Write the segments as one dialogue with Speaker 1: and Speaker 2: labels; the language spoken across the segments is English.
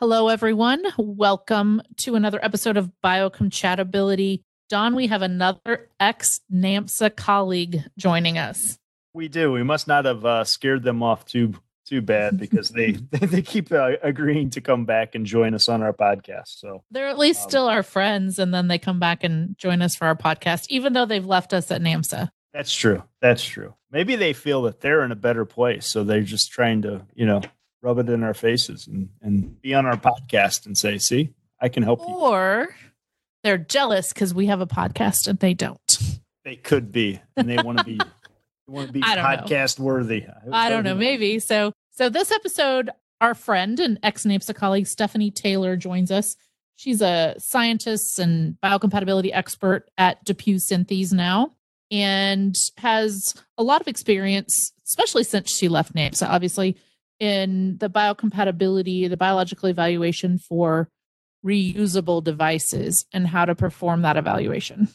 Speaker 1: Hello, everyone. Welcome to another episode of Biocompatibility. Don, we have another ex NAMSA colleague joining us.
Speaker 2: We do. We must not have uh, scared them off too too bad because they they keep uh, agreeing to come back and join us on our podcast. So
Speaker 1: they're at least um, still our friends, and then they come back and join us for our podcast, even though they've left us at NAMSA.
Speaker 2: That's true. That's true. Maybe they feel that they're in a better place, so they're just trying to, you know, rub it in our faces and, and be on our podcast and say, see, I can help you.
Speaker 1: Or they're jealous because we have a podcast and they don't.
Speaker 2: They could be, and they want to be want to be podcast know. worthy.
Speaker 1: I, I don't know, maybe. So so this episode, our friend and ex NAMSA colleague Stephanie Taylor joins us. She's a scientist and biocompatibility expert at DePuy Synthes now and has a lot of experience, especially since she left NAMSA, obviously, in the biocompatibility, the biological evaluation for reusable devices and how to perform that evaluation.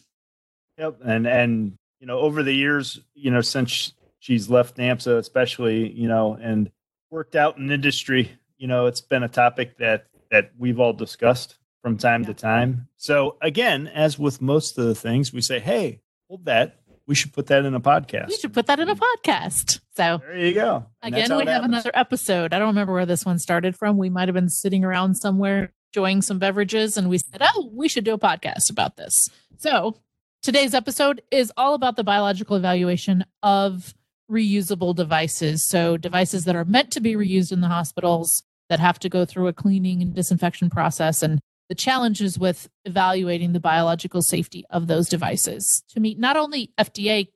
Speaker 2: Yep. And and you know, over the years, you know, since she's left NAMSA, especially, you know, and worked out in industry, you know, it's been a topic that that we've all discussed from time yeah. to time. So again, as with most of the things, we say, hey, hold that we should put that in a podcast.
Speaker 1: We should put that in a podcast. So
Speaker 2: there you go.
Speaker 1: And again, we have happens. another episode. I don't remember where this one started from. We might have been sitting around somewhere enjoying some beverages, and we said, "Oh, we should do a podcast about this." So today's episode is all about the biological evaluation of reusable devices. So devices that are meant to be reused in the hospitals that have to go through a cleaning and disinfection process and the challenges with evaluating the biological safety of those devices to meet not only FDA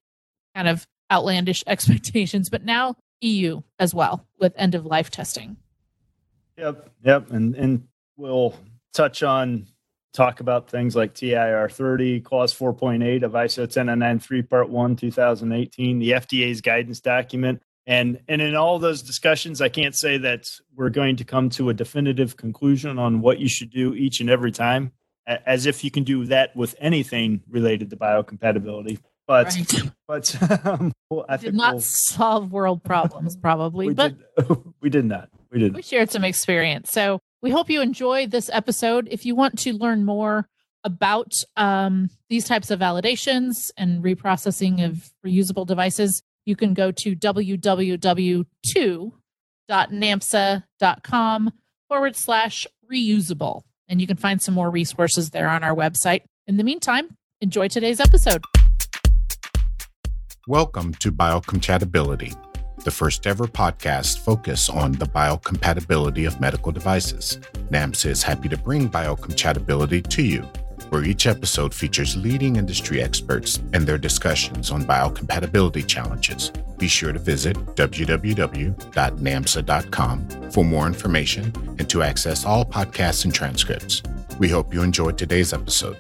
Speaker 1: kind of outlandish expectations, but now EU as well with end of life testing.
Speaker 2: Yep, yep, and and we'll touch on talk about things like TIR 30, clause 4.8 of ISO 10993 part 1 2018, the FDA's guidance document and and in all those discussions i can't say that we're going to come to a definitive conclusion on what you should do each and every time as if you can do that with anything related to biocompatibility. But right. but um,
Speaker 1: well, I did not we'll, solve world problems probably
Speaker 2: we
Speaker 1: but
Speaker 2: did, we did not. We did
Speaker 1: we shared some experience. So we hope you enjoy this episode. If you want to learn more about um, these types of validations and reprocessing of reusable devices you can go to www.2.namsa.com forward slash reusable. And you can find some more resources there on our website. In the meantime, enjoy today's episode.
Speaker 3: Welcome to Biocompatibility, the first ever podcast focused on the biocompatibility of medical devices. NAMSA is happy to bring biocompatibility to you where each episode features leading industry experts and their discussions on biocompatibility challenges. Be sure to visit www.namsa.com for more information and to access all podcasts and transcripts. We hope you enjoyed today's episode.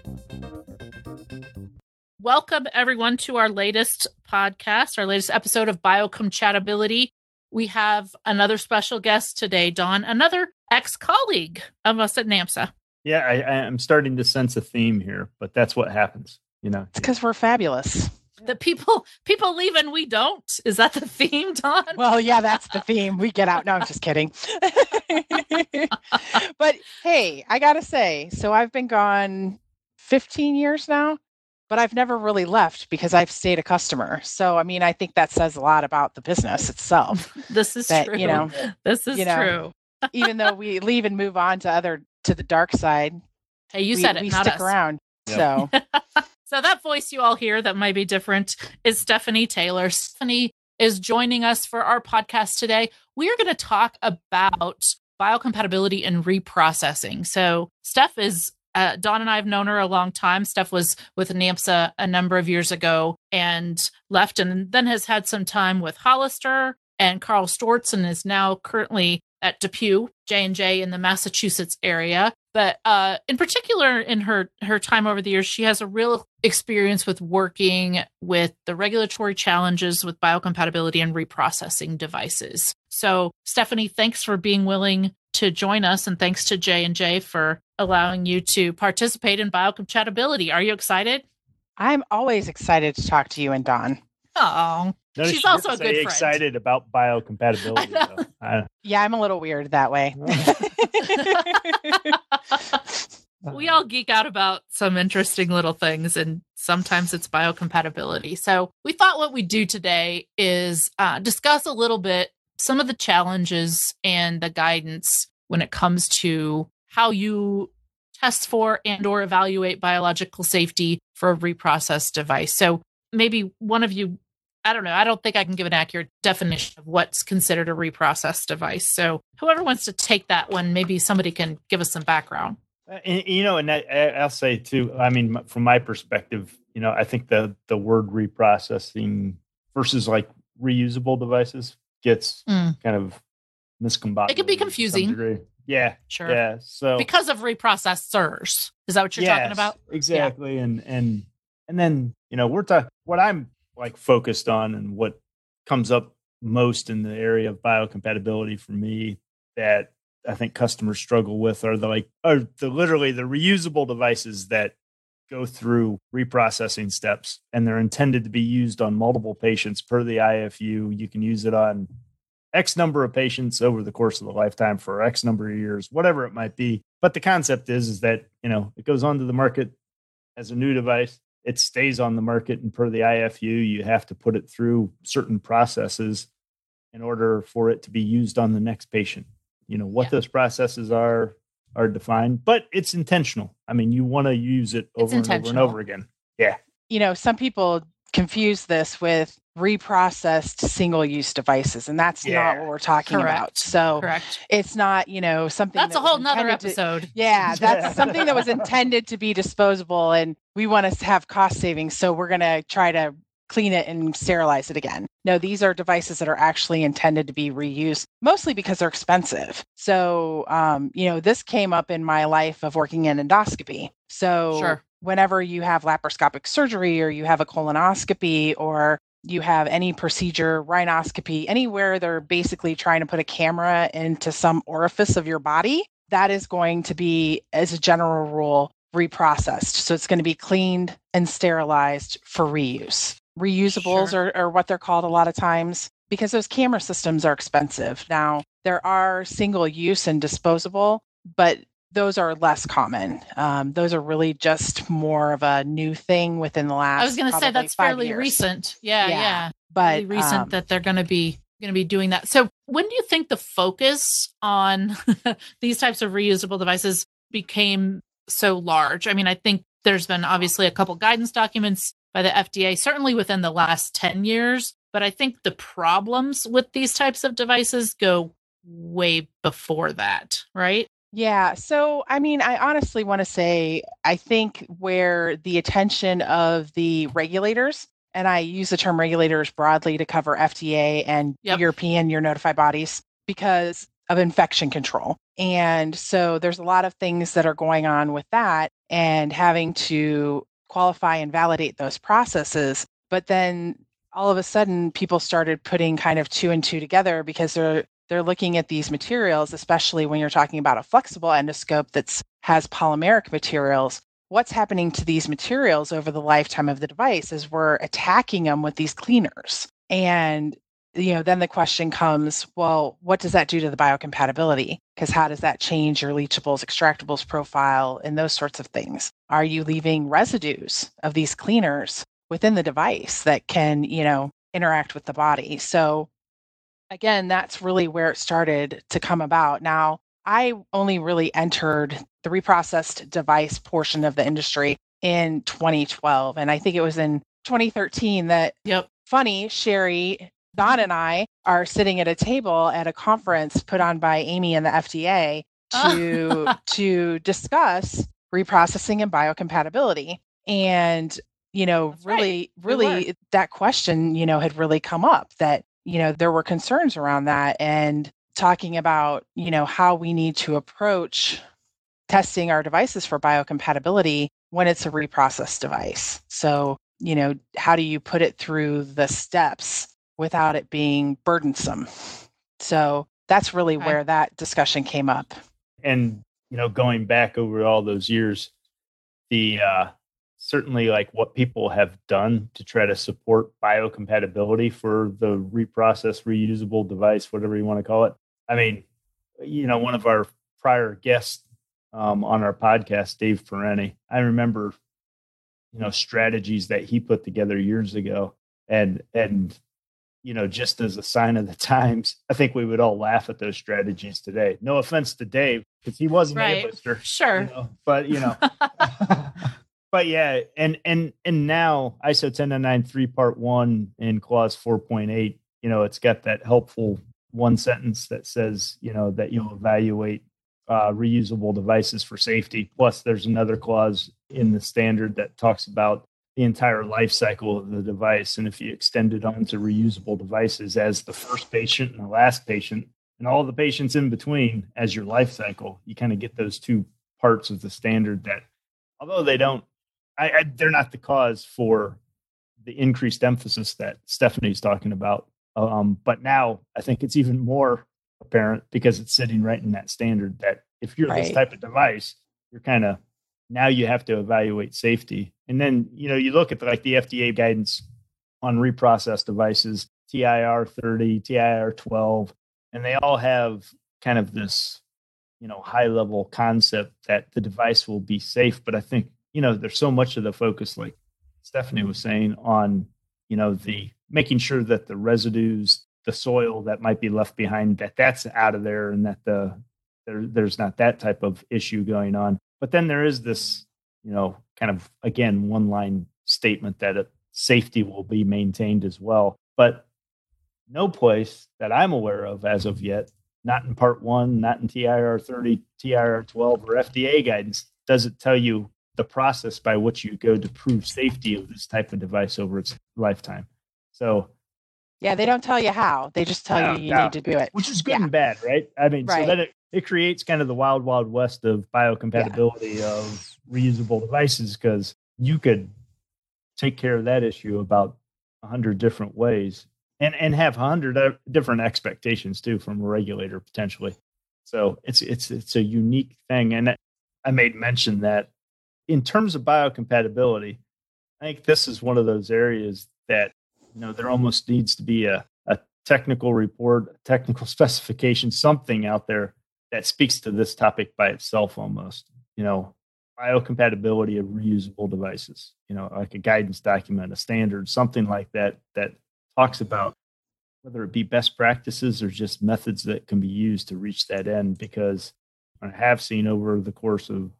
Speaker 1: Welcome, everyone, to our latest podcast, our latest episode of Biocompatibility. We have another special guest today, Don, another ex colleague of us at NAMSA.
Speaker 2: Yeah, I, I'm starting to sense a theme here, but that's what happens. You know,
Speaker 4: it's because we're fabulous.
Speaker 1: The people people leave and we don't. Is that the theme, Don?
Speaker 4: Well, yeah, that's the theme. We get out. No, I'm just kidding. but hey, I gotta say, so I've been gone 15 years now, but I've never really left because I've stayed a customer. So I mean, I think that says a lot about the business itself.
Speaker 1: This is that, true. You know, this is you know, true.
Speaker 4: even though we leave and move on to other to the dark side.
Speaker 1: Hey, you we, said it.
Speaker 4: We
Speaker 1: not
Speaker 4: stick
Speaker 1: us.
Speaker 4: around. Yep. So.
Speaker 1: so that voice you all hear that might be different is Stephanie Taylor. Stephanie is joining us for our podcast today. We are going to talk about biocompatibility and reprocessing. So Steph is uh, Don and I have known her a long time. Steph was with NAMSA a number of years ago and left, and then has had some time with Hollister and Karl Storz, and is now currently at DePuy J&J in the Massachusetts area. But uh, in particular, in her her time over the years, she has a real experience with working with the regulatory challenges with biocompatibility and reprocessing devices. So, Stephanie, thanks for being willing to join us, and thanks to J and J for allowing you to participate in biocompatibility. Are you excited?
Speaker 4: I'm always excited to talk to you and Don.
Speaker 1: Oh,
Speaker 2: Notice
Speaker 1: She's
Speaker 2: she
Speaker 1: also
Speaker 2: didn't
Speaker 1: a good friend.
Speaker 2: excited about biocompatibility.
Speaker 1: I know.
Speaker 2: though. I-
Speaker 4: Yeah, I'm a little weird that way.
Speaker 1: we all geek out about some interesting little things, and sometimes it's biocompatibility. So, we thought what we'd do today is uh, discuss a little bit some of the challenges and the guidance when it comes to how you test for and or evaluate biological safety for a reprocessed device. So, maybe one of you I don't know. I don't think I can give an accurate definition of what's considered a reprocessed device. So, whoever wants to take that one, maybe somebody can give us some background.
Speaker 2: Uh, And, you know, and I, I'll say too. I mean, from my perspective, you know, I think the the word reprocessing versus like reusable devices gets
Speaker 1: Mm.
Speaker 2: kind of miscombobulated.
Speaker 1: It can be confusing.
Speaker 2: Yeah,
Speaker 1: Sure.
Speaker 2: yeah. So
Speaker 1: Because of reprocessors. Is that what you're talking about?
Speaker 2: Exactly. And and and then, you know, we're talking what I'm like focused on and what comes up most in the area of biocompatibility for me that I think customers struggle with are the like are the literally the reusable devices that go through reprocessing steps and they're intended to be used on multiple patients per the IFU. You can use it on X number of patients over the course of the lifetime for X number of years, whatever it might be. But the concept is is that you know it goes onto the market as a new device. It stays on the market, and per the IFU, you have to put it through certain processes in order for it to be used on the next patient. You know what
Speaker 1: Yeah.
Speaker 2: those processes are are defined, but it's intentional. I mean, you want to use it over and over and over again. Yeah.
Speaker 4: You know, some people confuse this with reprocessed single use devices, and that's not what we're talking about. So
Speaker 1: Correct.
Speaker 4: it's not, you know, something
Speaker 1: That's a
Speaker 4: that was
Speaker 1: whole nother
Speaker 4: intended to-
Speaker 1: episode.
Speaker 4: yeah,
Speaker 2: Yeah.
Speaker 4: that's something that was intended to be disposable, and we want to have cost savings, so we're going to try to clean it and sterilize it again. No, these are devices that are actually intended to be reused, mostly because they're expensive. So, um, you know, this came up in my life of working in endoscopy. So,
Speaker 1: Sure.
Speaker 4: whenever you have laparoscopic surgery or you have a colonoscopy or you have any procedure, rhinoscopy, anywhere they're basically trying to put a camera into some orifice of your body, that is going to be, as a general rule, reprocessed. So it's going to be cleaned and sterilized for reuse. Reusables
Speaker 1: Sure.
Speaker 4: are, are what they're called a lot of times because those camera systems are expensive. Now, there are single use and disposable, but those are less common. Um, those are really just more of a new thing within the last.
Speaker 1: I was going to say that's fairly
Speaker 4: years.
Speaker 1: recent. Yeah,
Speaker 4: Yeah,
Speaker 1: yeah.
Speaker 4: but
Speaker 1: Really recent
Speaker 4: um,
Speaker 1: that they're going to be going to be doing that. So, when do you think the focus on these types of reusable devices became so large? I mean, I think there's been obviously a couple guidance documents by the FDA, certainly within the last 10 years, but I think the problems with these types of devices go way before that, right?
Speaker 4: Yeah. So, I mean, I honestly want to say, I think where the attention of the regulators, and I use the term regulators broadly to cover FDA and
Speaker 1: Yep.
Speaker 4: European, your notified bodies, because of infection control. And so there's a lot of things that are going on with that and having to qualify and validate those processes. But then all of a sudden people started putting kind of two and two together because they're they're looking at these materials especially when you're talking about a flexible endoscope that's has polymeric materials. What's happening to these materials over the lifetime of the device is we're attacking them with these cleaners. And you know then the question comes well what does that do to the biocompatibility? Because how does that change your leachables extractables profile and those sorts of things? Are you leaving residues of these cleaners within the device that can you know interact with the body? So again that's really where it started to come about now i only really entered the reprocessed device portion of the industry in 2012 and i think it was in 2013 that
Speaker 1: Yep.
Speaker 4: funny sherry don and i are sitting at a table at a conference put on by AAMI and the fda to to discuss reprocessing and biocompatibility and you know
Speaker 1: That's right.
Speaker 4: really
Speaker 1: We
Speaker 4: really that question you know had really come up that you know there were concerns around that and talking about you know how we need to approach testing our devices for biocompatibility when it's a reprocessed device. So you know how do you put it through the steps without it being burdensome? So that's really
Speaker 1: Okay.
Speaker 4: where that discussion came up.
Speaker 2: And you know going back over all those years the uh certainly like what people have done to try to support biocompatibility for the reprocess reusable device whatever you want to call it. I mean you know one of our prior guests um, on our podcast dave Ferrani, i remember you know strategies that he put together years ago. And and you know just as a sign of the times i think we would all laugh at those strategies today. No offense to dave because he wasn't
Speaker 1: right.
Speaker 2: a
Speaker 1: sure.
Speaker 2: you know, but you know but yeah and and and now iso 10993 part 1 in clause 4.8 you know it's got that helpful one sentence that says you know that you'll evaluate uh, reusable devices for safety. Plus there's another clause in the standard that talks about the entire life cycle of the device and if you extend it onto reusable devices as the first patient and the last patient and all the patients in between as your life cycle you kind of get those two parts of the standard that although they don't I, I, they're not the cause for the increased emphasis that Stephanie's talking about. Um, but now I think it's even more apparent because it's sitting right in that standard that if you're right. this type of device, you're kind of now you have to evaluate safety. And then, you know, you look at the, like the FDA guidance on reprocessed devices, TIR 30, TIR 12, and they all have kind of this, you know, high level concept that the device will be safe. But I think you know, there's so much of the focus, like Stephanie was saying, on, you know, the making sure that the residues, the soil that might be left behind, that that's out of there and that the there, there's not that type of issue going on. But then there is this, you know, kind of again one line statement that safety will be maintained as well. But no place that I'm aware of as of yet, not in part one, not in TIR 30, TIR 12, or FDA guidance, does it tell you the process by which you go to prove safety of this type of device over its lifetime. So,
Speaker 4: yeah, they don't tell you how; they just tell you you need to do it,
Speaker 2: which is good yeah. and bad, right? I mean, right. so that it, it creates kind of the wild, wild west of biocompatibility yeah. of reusable devices because you could take care of that issue about a hundred different ways and and have a hundred different expectations too from a regulator potentially. So it's it's it's a unique thing, and I made mention that in terms of biocompatibility, I think this is one of those areas that you know there almost needs to be a, a technical report, a technical specification, something out there that speaks to this topic by itself almost. You know, biocompatibility of reusable devices, you know, like a guidance document, a standard, something like that that talks about whether it be best practices or just methods that can be used to reach that end because I have seen over the course of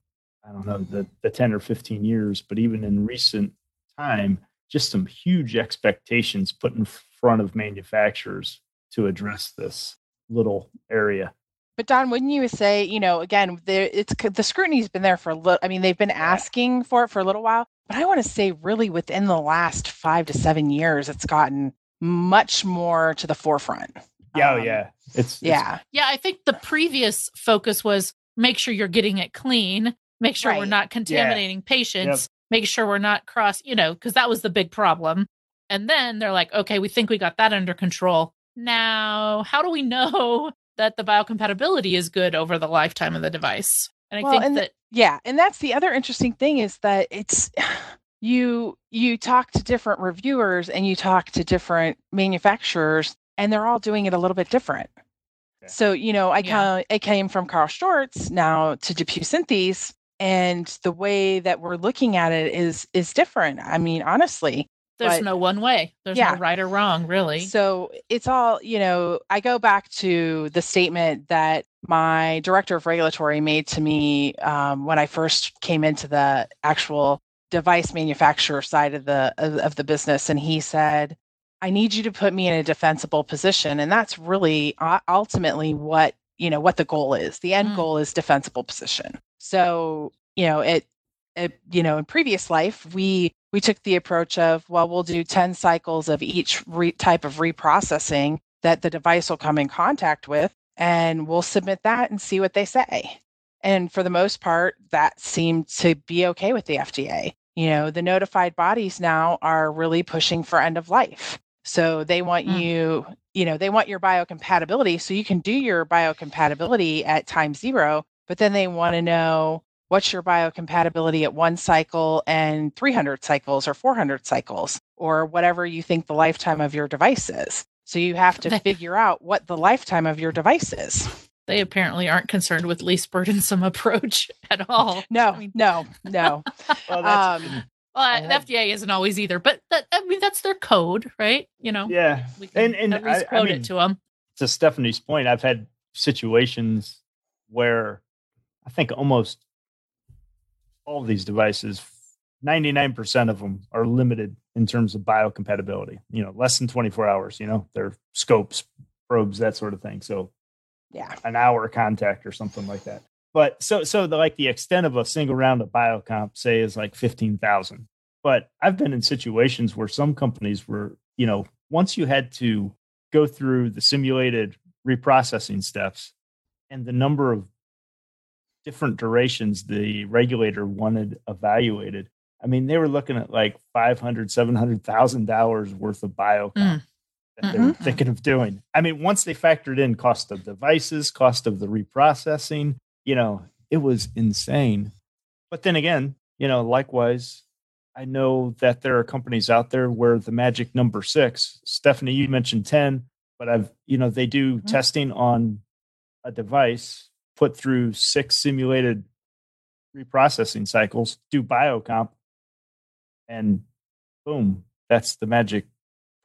Speaker 2: I don't know the the ten or fifteen years, but even in recent time, just some huge expectations put in front of manufacturers to address this little area.
Speaker 4: But Don, wouldn't you say, you know, again, there, it's the scrutiny's been there for a little. I mean, they've been asking for it for a little while, but I want to say, really, within the last five to seven years, it's gotten much more to the forefront.
Speaker 2: Yeah, oh, um, yeah, it's
Speaker 4: yeah,
Speaker 1: it's, yeah. I think the previous focus was make sure you're getting it clean make sure right. we're not contaminating yeah. patients, yep. make sure we're not cross, you know, because that was the big problem. And then they're like, okay, we think we got that under control. Now, how do we know that the biocompatibility is good over the lifetime of the device? And I well, think and that
Speaker 4: yeah, and that's the other interesting thing is that it's you you talk to different reviewers and you talk to different manufacturers and they're all doing it a little bit different. Okay. So, you know, I, yeah. I came from Karl Storz now to DePuy Synthes, and the way that we're looking at it is is different i mean honestly
Speaker 1: there's but, no one way there's yeah. no right or wrong really
Speaker 4: so it's all you know i go back to the statement that my director of regulatory made to me um, when i first came into the actual device manufacturer side of the of, of the business and he said i need you to put me in a defensible position and that's really uh, ultimately what you know what the goal is the end mm. goal is defensible position so, you know, it, it you know, in previous life, we we took the approach of, well, we'll do 10 cycles of each re- type of reprocessing that the device will come in contact with, and we'll submit that and see what they say. And for the most part, that seemed to be okay with the FDA. You know, the notified bodies now are really pushing for end of life. So they want mm. you, you know, they want your biocompatibility so you can do your biocompatibility at time zero, but then they want to know what's your biocompatibility at one cycle and 300 cycles or 400 cycles or whatever you think the lifetime of your device is. So you have to figure out what the lifetime of your device is.
Speaker 1: They apparently aren't concerned with least burdensome approach at all.
Speaker 4: No, I mean, no, no.
Speaker 2: well, that's, um,
Speaker 1: well, the FDA isn't always either, but that, I mean that's their code, right? You know.
Speaker 2: Yeah,
Speaker 1: we can and and at least I, quote I mean, it to them.
Speaker 2: To Stephanie's point, I've had situations where I think almost all of these devices 99% of them are limited in terms of biocompatibility you know less than 24 hours you know they're scopes probes that sort of thing. So
Speaker 4: yeah.
Speaker 2: an hour contact or something like that. But so so the like the extent of a single round of biocomp say is like 15000 but i've been in situations where some companies were you know once you had to go through the simulated reprocessing steps and the number of different durations the regulator wanted evaluated. I mean, they were looking at like five hundred, seven hundred thousand dollars worth of bio mm. that they were mm-hmm. thinking of doing. I mean, once they factored in cost of devices, cost of the reprocessing, you know, it was insane. But then again, you know, likewise, I know that there are companies out there where the magic number six, Stephanie, you mentioned 10, but I've, you know, they do mm-hmm. testing on a device put through six simulated reprocessing cycles, do biocomp, and boom, that's the magic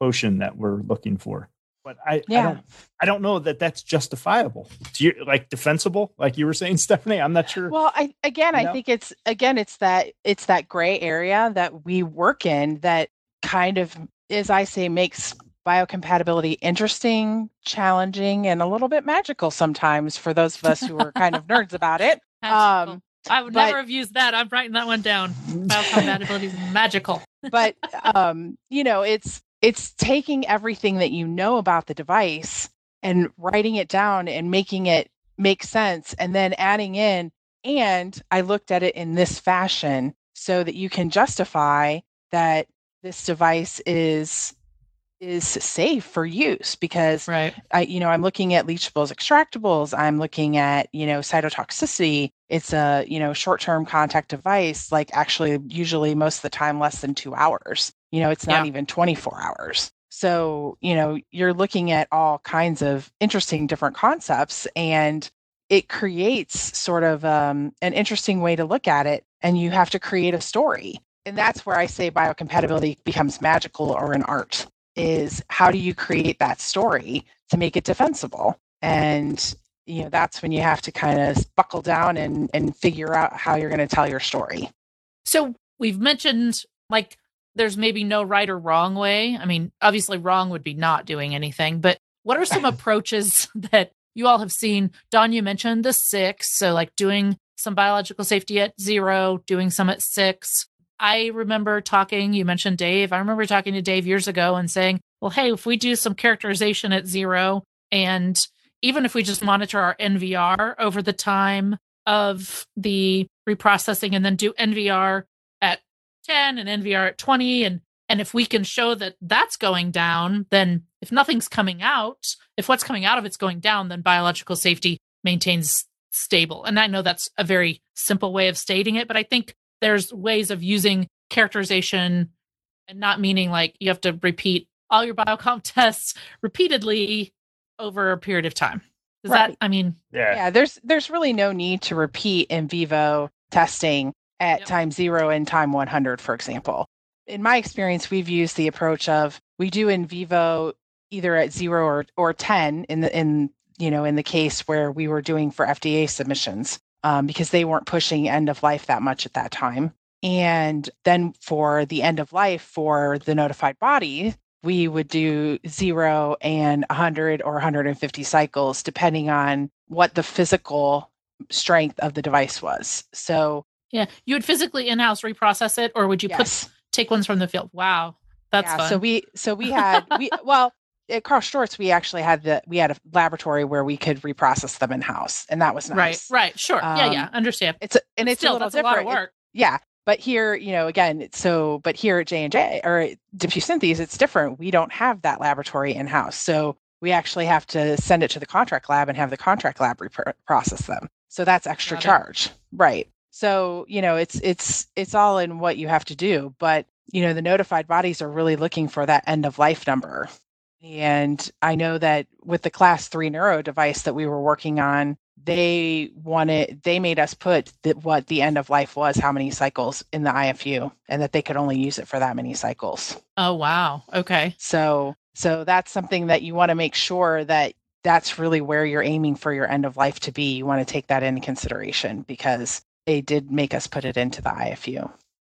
Speaker 2: potion that we're looking for. But I, yeah. I don't, I don't know that that's justifiable. Do you like defensible, like you were saying, Stephanie? I'm not sure.
Speaker 4: Well, I again, I think it's again, it's that it's that gray area that we work in that kind of, as I say, makes biocompatibility interesting, challenging, and a little bit magical sometimes for those of us who are kind of nerds about it.
Speaker 1: Um, I would but, never have used that. I'm writing that one down. Biocompatibility is magical.
Speaker 4: but um, you know, it's it's taking everything that you know about the device and writing it down and making it make sense and then adding in and I looked at it in this fashion so that you can justify that this device is is safe for use because
Speaker 1: right.
Speaker 4: I, you know, I'm looking at leachables, extractables. I'm looking at, you know, cytotoxicity. It's a, you know, short-term contact device, like actually usually most of the time less than two hours. You know, it's not yeah. even 24 hours. So, you know, you're looking at all kinds of interesting different concepts and it creates sort of um, an interesting way to look at it. And you have to create a story. And that's where I say biocompatibility becomes magical or an art is how do you create that story to make it defensible? And you know that's when you have to kind of buckle down and and figure out how you're going to tell your story.
Speaker 1: So we've mentioned like there's maybe no right or wrong way. I mean obviously wrong would be not doing anything but what are some approaches that you all have seen? Don you mentioned the six so like doing some biological safety at zero doing some at six I remember talking, you mentioned Dave. I remember talking to Dave years ago and saying, well, hey, if we do some characterization at zero, and even if we just monitor our NVR over the time of the reprocessing and then do NVR at 10 and NVR at 20, and and if we can show that that's going down, then if nothing's coming out, if what's coming out of it's going down, then biological safety maintains stable. And I know that's a very simple way of stating it, but I think there's ways of using characterization and not meaning like you have to repeat all your biocomp tests repeatedly over a period of time. Is right. that I mean
Speaker 4: yeah. yeah, there's there's really no need to repeat in vivo testing at yep. time 0 and time 100 for example. In my experience we've used the approach of we do in vivo either at 0 or or 10 in the in you know in the case where we were doing for FDA submissions um, because they weren't pushing end of life that much at that time. And then for the end of life for the notified body, we would do zero and 100 or 150 cycles, depending on what the physical strength of the device was. So,
Speaker 1: yeah, you would physically in house reprocess it, or would you yes. put take ones from the field? Wow, that's yeah, fun.
Speaker 4: So we so we had we well at Karl Storz, we actually had the we had a laboratory where we could reprocess them in house, and that was
Speaker 1: nice. Right, right, sure, um, yeah, yeah, um, understand.
Speaker 4: It's a, and it's
Speaker 1: Still,
Speaker 4: a little
Speaker 1: that's
Speaker 4: different.
Speaker 1: A lot of work.
Speaker 4: It, yeah, but here, you know, again, so but here at J and J or DePuy's it's different. We don't have that laboratory in house, so we actually have to send it to the contract lab and have the contract lab reprocess them. So that's extra Got charge, it. right? So, you know, it's it's it's all in what you have to do, but you know, the notified bodies are really looking for that end of life number. And I know that with the class 3 neuro device that we were working on, they wanted they made us put the, what the end of life was how many cycles in the ifu and that they could only use it for that many cycles.
Speaker 1: Oh wow. Okay.
Speaker 4: So so that's something that you want to make sure that that's really where you're aiming for your end of life to be. You want to take that into consideration because they did make us put it into the ifu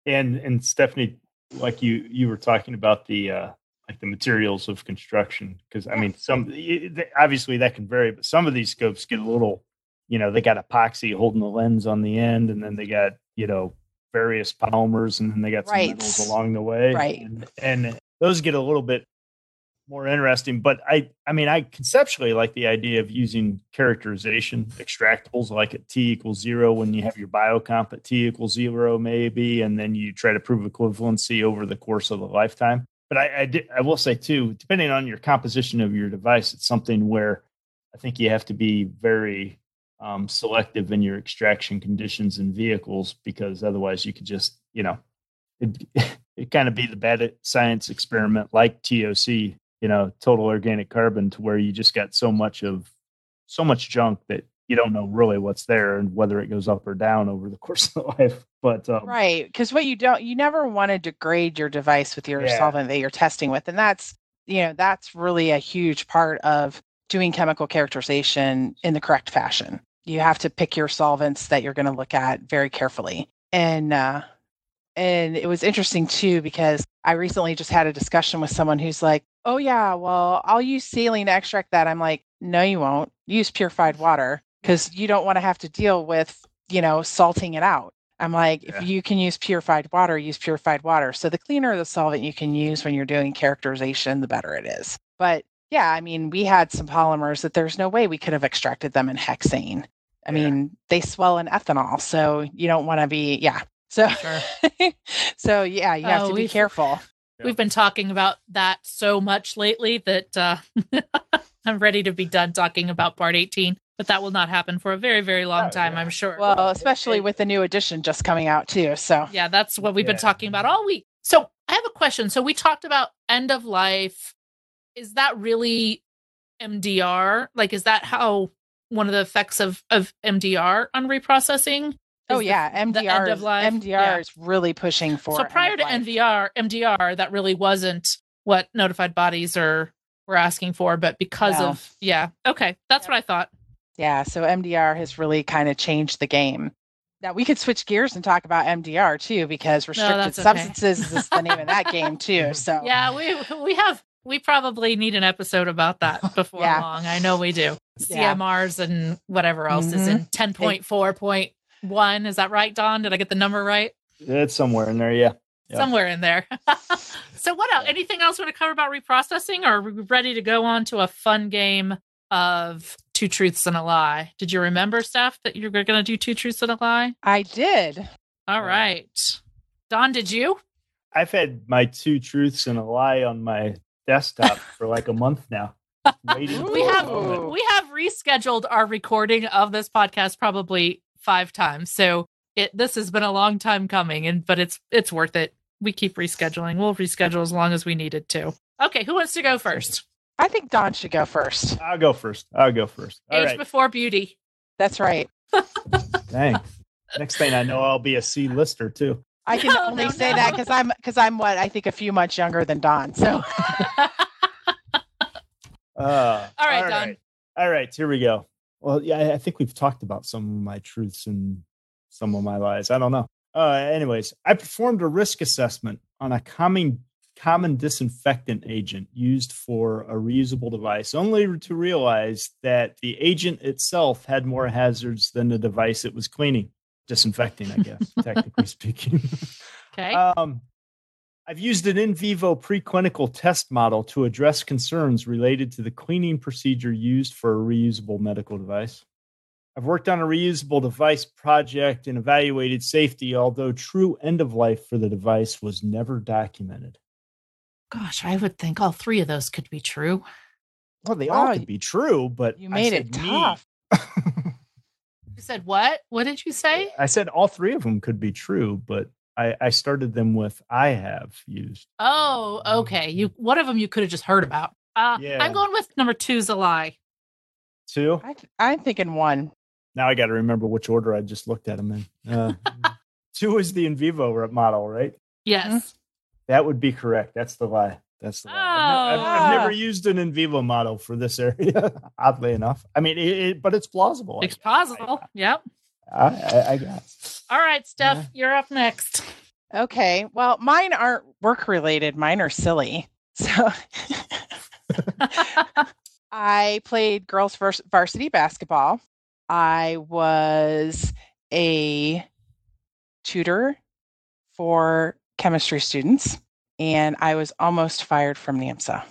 Speaker 2: and and stephanie like you you were talking about the uh like the materials of construction because i mean some obviously that can vary but some of these scopes get a little you know, they got epoxy holding the lens on the end, and then they got, you know, various polymers, and then they got some right. metals along the way.
Speaker 4: Right.
Speaker 2: And, and those get a little bit more interesting. But I, I mean, I conceptually like the idea of using characterization extractables like at t equals zero when you have your biocomp at t equals zero, maybe, and then you try to prove equivalency over the course of a lifetime. But I, I, I will say too, depending on your composition of your device, it's something where I think you have to be very um, selective in your extraction conditions and vehicles because otherwise you could just you know it it kind of be the bad science experiment like TOC you know total organic carbon to where you just got so much of so much junk that you don't know really what's there and whether it goes up or down over the course of life but um,
Speaker 4: right because what you don't you never want to degrade your device with your yeah. solvent that you're testing with and that's you know that's really a huge part of doing chemical characterization in the correct fashion you have to pick your solvents that you're going to look at very carefully. And uh, and it was interesting too because I recently just had a discussion with someone who's like, "Oh yeah, well I'll use saline to extract that." I'm like, "No, you won't. Use purified water because you don't want to have to deal with you know salting it out." I'm like, yeah. if you can use purified water, use purified water. So the cleaner the solvent you can use when you're doing characterization, the better it is. But yeah, I mean, we had some polymers that there's no way we could have extracted them in hexane. I yeah. mean, they swell in ethanol, so you don't want to be, yeah. So, sure. so yeah, you have oh, to be careful.
Speaker 1: We've been talking about that so much lately that uh, I'm ready to be done talking about part 18, but that will not happen for a very, very long oh, time, yeah. I'm sure.
Speaker 4: Well, especially with the new edition just coming out too. So,
Speaker 1: yeah, that's what we've yeah. been talking about all week. So, I have a question. So, we talked about end of life. Is that really MDR? Like, is that how one of the effects of of MDR on reprocessing.
Speaker 4: Oh yeah, the, MDR is, MDR yeah. is really pushing for.
Speaker 1: So prior to MDR, MDR that really wasn't what notified bodies are were asking for, but because no. of yeah, okay, that's yeah. what I thought.
Speaker 4: Yeah, so MDR has really kind of changed the game. Now we could switch gears and talk about MDR too, because restricted no, substances okay. is the name of that game too. So
Speaker 1: yeah, we we have we probably need an episode about that before yeah. long. I know we do. Yeah. CMRs and whatever else mm-hmm. is in 10.4.1. Is that right, Don? Did I get the number right?
Speaker 2: It's somewhere in there, yeah.
Speaker 1: Yep. Somewhere in there. so what else? Anything else we want to cover about reprocessing or are we ready to go on to a fun game of two truths and a lie? Did you remember, Steph, that you were going to do two truths and a lie?
Speaker 4: I did.
Speaker 1: All right. Don, did you?
Speaker 2: I've had my two truths and a lie on my desktop for like a month now.
Speaker 1: we have we have rescheduled our recording of this podcast probably five times. So it this has been a long time coming and but it's it's worth it. We keep rescheduling. We'll reschedule as long as we needed to. Okay, who wants to go first?
Speaker 4: I think Don should go first.
Speaker 2: I'll go first. I'll go first.
Speaker 1: All Age right. before beauty.
Speaker 4: That's right.
Speaker 2: Dang. Next thing I know, I'll be a C lister too.
Speaker 4: I can only no, say no. that because I'm because I'm what I think a few months younger than Don. So.
Speaker 2: uh,
Speaker 1: all right, all Don. Right.
Speaker 2: All right, here we go. Well, yeah, I think we've talked about some of my truths and some of my lies. I don't know. Uh, anyways, I performed a risk assessment on a common common disinfectant agent used for a reusable device, only to realize that the agent itself had more hazards than the device it was cleaning disinfecting, I guess, technically speaking.
Speaker 1: Okay.
Speaker 2: Um, I've used an in vivo preclinical test model to address concerns related to the cleaning procedure used for a reusable medical device. I've worked on a reusable device project and evaluated safety, although true end of life for the device was never documented.
Speaker 1: Gosh, I would think all three of those could be true.
Speaker 2: Well, they all could be true, but
Speaker 4: you made it tough.
Speaker 1: You said what? What did you say?
Speaker 2: I said all three of them could be true, but I, I started them with I have used.
Speaker 1: Oh, okay. You one of them you could have just heard about. Uh,
Speaker 2: Yeah.
Speaker 1: I'm going with number two's a lie.
Speaker 2: Two.
Speaker 4: I, I'm thinking one.
Speaker 2: Now I got to remember which order I just looked at them in. Uh, two is the in vivo model, right?
Speaker 1: Yes.
Speaker 2: That would be correct. That's the lie. That's the lie. I've, I've- I've
Speaker 4: Oh.
Speaker 2: never used an in vivo model for this area, oddly enough. I mean, it, it- but it's plausible.
Speaker 1: It's
Speaker 2: guess.
Speaker 1: possible. Yep.
Speaker 2: I, I, I guess.
Speaker 1: All right, Steph,
Speaker 2: Yeah.
Speaker 1: you're up next.
Speaker 4: Okay. Well, mine aren't work related. Mine are silly. So I played girls vers- varsity basketball. I was a tutor for chemistry students, and I was almost fired from NAMSA.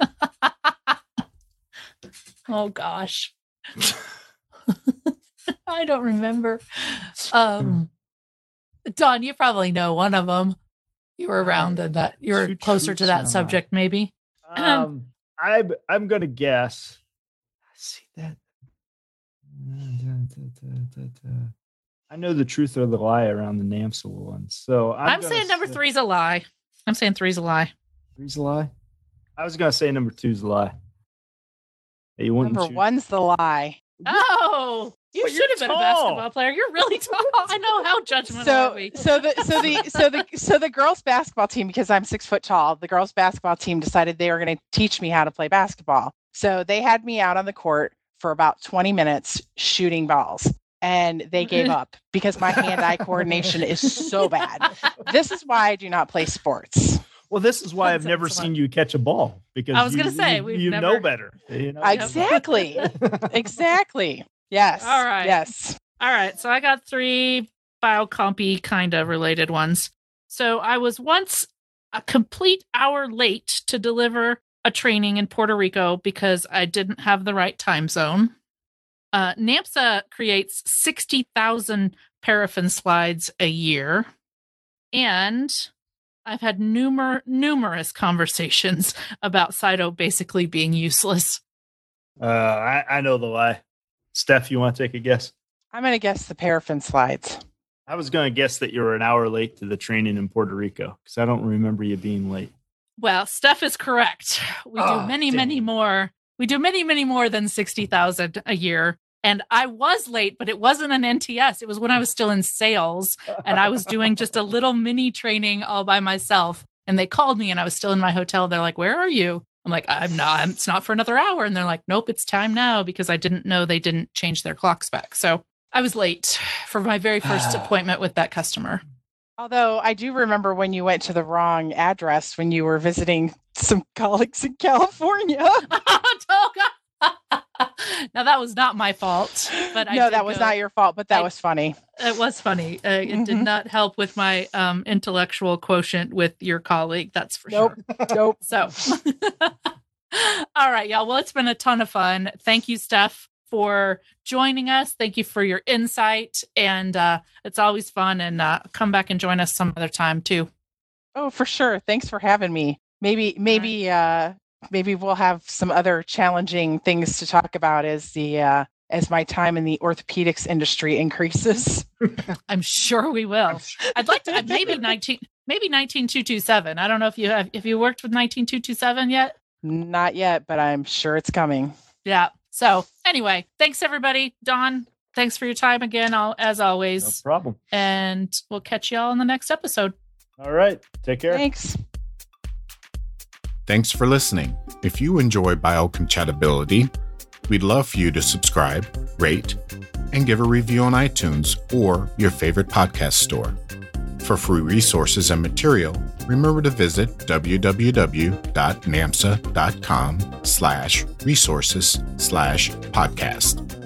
Speaker 1: oh gosh. I don't remember. Um Don, you probably know one of them. You were around in that. You were closer to that
Speaker 2: and a lie.
Speaker 1: subject, maybe.
Speaker 2: Um, I'm I'm gonna guess. I see that? I know the truth or the lie around the NAMSA one, so I'm,
Speaker 1: I'm,
Speaker 2: gonna
Speaker 1: saying number
Speaker 2: say-
Speaker 1: three's a lie. I'm saying three's a lie.
Speaker 2: Three's a lie. I was gonna say number two's a lie. Hey, you wouldn't
Speaker 4: Number
Speaker 2: choose-
Speaker 4: one's the lie.
Speaker 1: Oh, you
Speaker 2: But
Speaker 1: should
Speaker 2: you're
Speaker 1: have been a basketball player. You're really tall. I know how judgmental
Speaker 4: so
Speaker 1: we.
Speaker 4: so the so the so the so the girls basketball team because I'm six foot tall. The girls basketball team decided they were going to teach me how to play basketball. So they had me out on the court for about 20 minutes shooting balls, and they gave up because my hand-eye coordination is so bad. This is why I do not play sports.
Speaker 2: Well, this is why I've never
Speaker 1: excellent.
Speaker 2: seen you catch a ball because
Speaker 1: I was gonna say,
Speaker 2: you,
Speaker 1: we've
Speaker 2: you
Speaker 1: never-
Speaker 2: know better. You know?
Speaker 4: Exactly. Exactly. Yes.
Speaker 1: All right.
Speaker 4: Yes.
Speaker 1: All right, so I got three biocompy kind of related ones. So I was once a complete hour late to deliver a training in Puerto Rico because I didn't have the right time zone. Uh, NAMSA creates 60,000 paraffin slides a year. And I've had numer- numerous conversations about Cyto basically being useless.
Speaker 2: Uh, I, I know the lie. Steph, you want to take a guess?
Speaker 4: I'm going to guess the paraffin slides.
Speaker 2: I was going to guess that you were an hour late to the training in Puerto Rico because I don't remember you being late.
Speaker 1: Well, Steph is correct. We
Speaker 2: Oh,
Speaker 1: do many,
Speaker 2: dang
Speaker 1: many
Speaker 2: it.
Speaker 1: more. We do many, many more than 60,000 a year. And I was late, but it wasn't an NTS. It was when I was still in sales and I was doing just a little mini training all by myself. And they called me and I was still in my hotel. They're like, Where are you? I'm like, I'm not, it's not for another hour. And they're like, Nope, it's time now because I didn't know they didn't change their clocks back. So I was late for my very first appointment with that customer.
Speaker 4: Although I do remember when you went to the wrong address when you were visiting some colleagues in California.
Speaker 1: now that was not my fault, but I
Speaker 4: no,
Speaker 1: did
Speaker 4: that was
Speaker 1: go-
Speaker 4: not your fault, but that
Speaker 1: I-
Speaker 4: was funny.
Speaker 1: It was funny. Uh, it did
Speaker 4: Mhm.
Speaker 1: not help with my um, intellectual quotient with your colleague. That's for
Speaker 4: Nope.
Speaker 1: sure.
Speaker 4: Nope.
Speaker 1: So, all right, y'all. Well, it's been a ton of fun. Thank you, Steph, for joining us. Thank you for your insight, and uh, it's always fun. And uh, come back and join us some other time too.
Speaker 4: Oh, for sure. Thanks for having me. Maybe, maybe, uh, maybe we'll have some other challenging things to talk about as the uh, as my time in the orthopedics industry increases.
Speaker 1: I'm sure we will. I'd like to maybe nineteen, maybe nineteen two two seven. I don't know if you have if you worked with nineteen two two seven yet.
Speaker 4: Not yet, but I'm sure it's coming.
Speaker 1: Yeah. So anyway, thanks everybody. Don, thanks for your time again, all, as always.
Speaker 2: No problem.
Speaker 1: And we'll catch y'all in the next episode.
Speaker 2: All right. Take care.
Speaker 4: Thanks.
Speaker 3: Thanks for listening. If you enjoy biocompatibility, we'd love for you to subscribe, rate, and give a review on iTunes or your favorite podcast store. For free resources and material, remember to visit www.namsa.com slash resources slash podcast.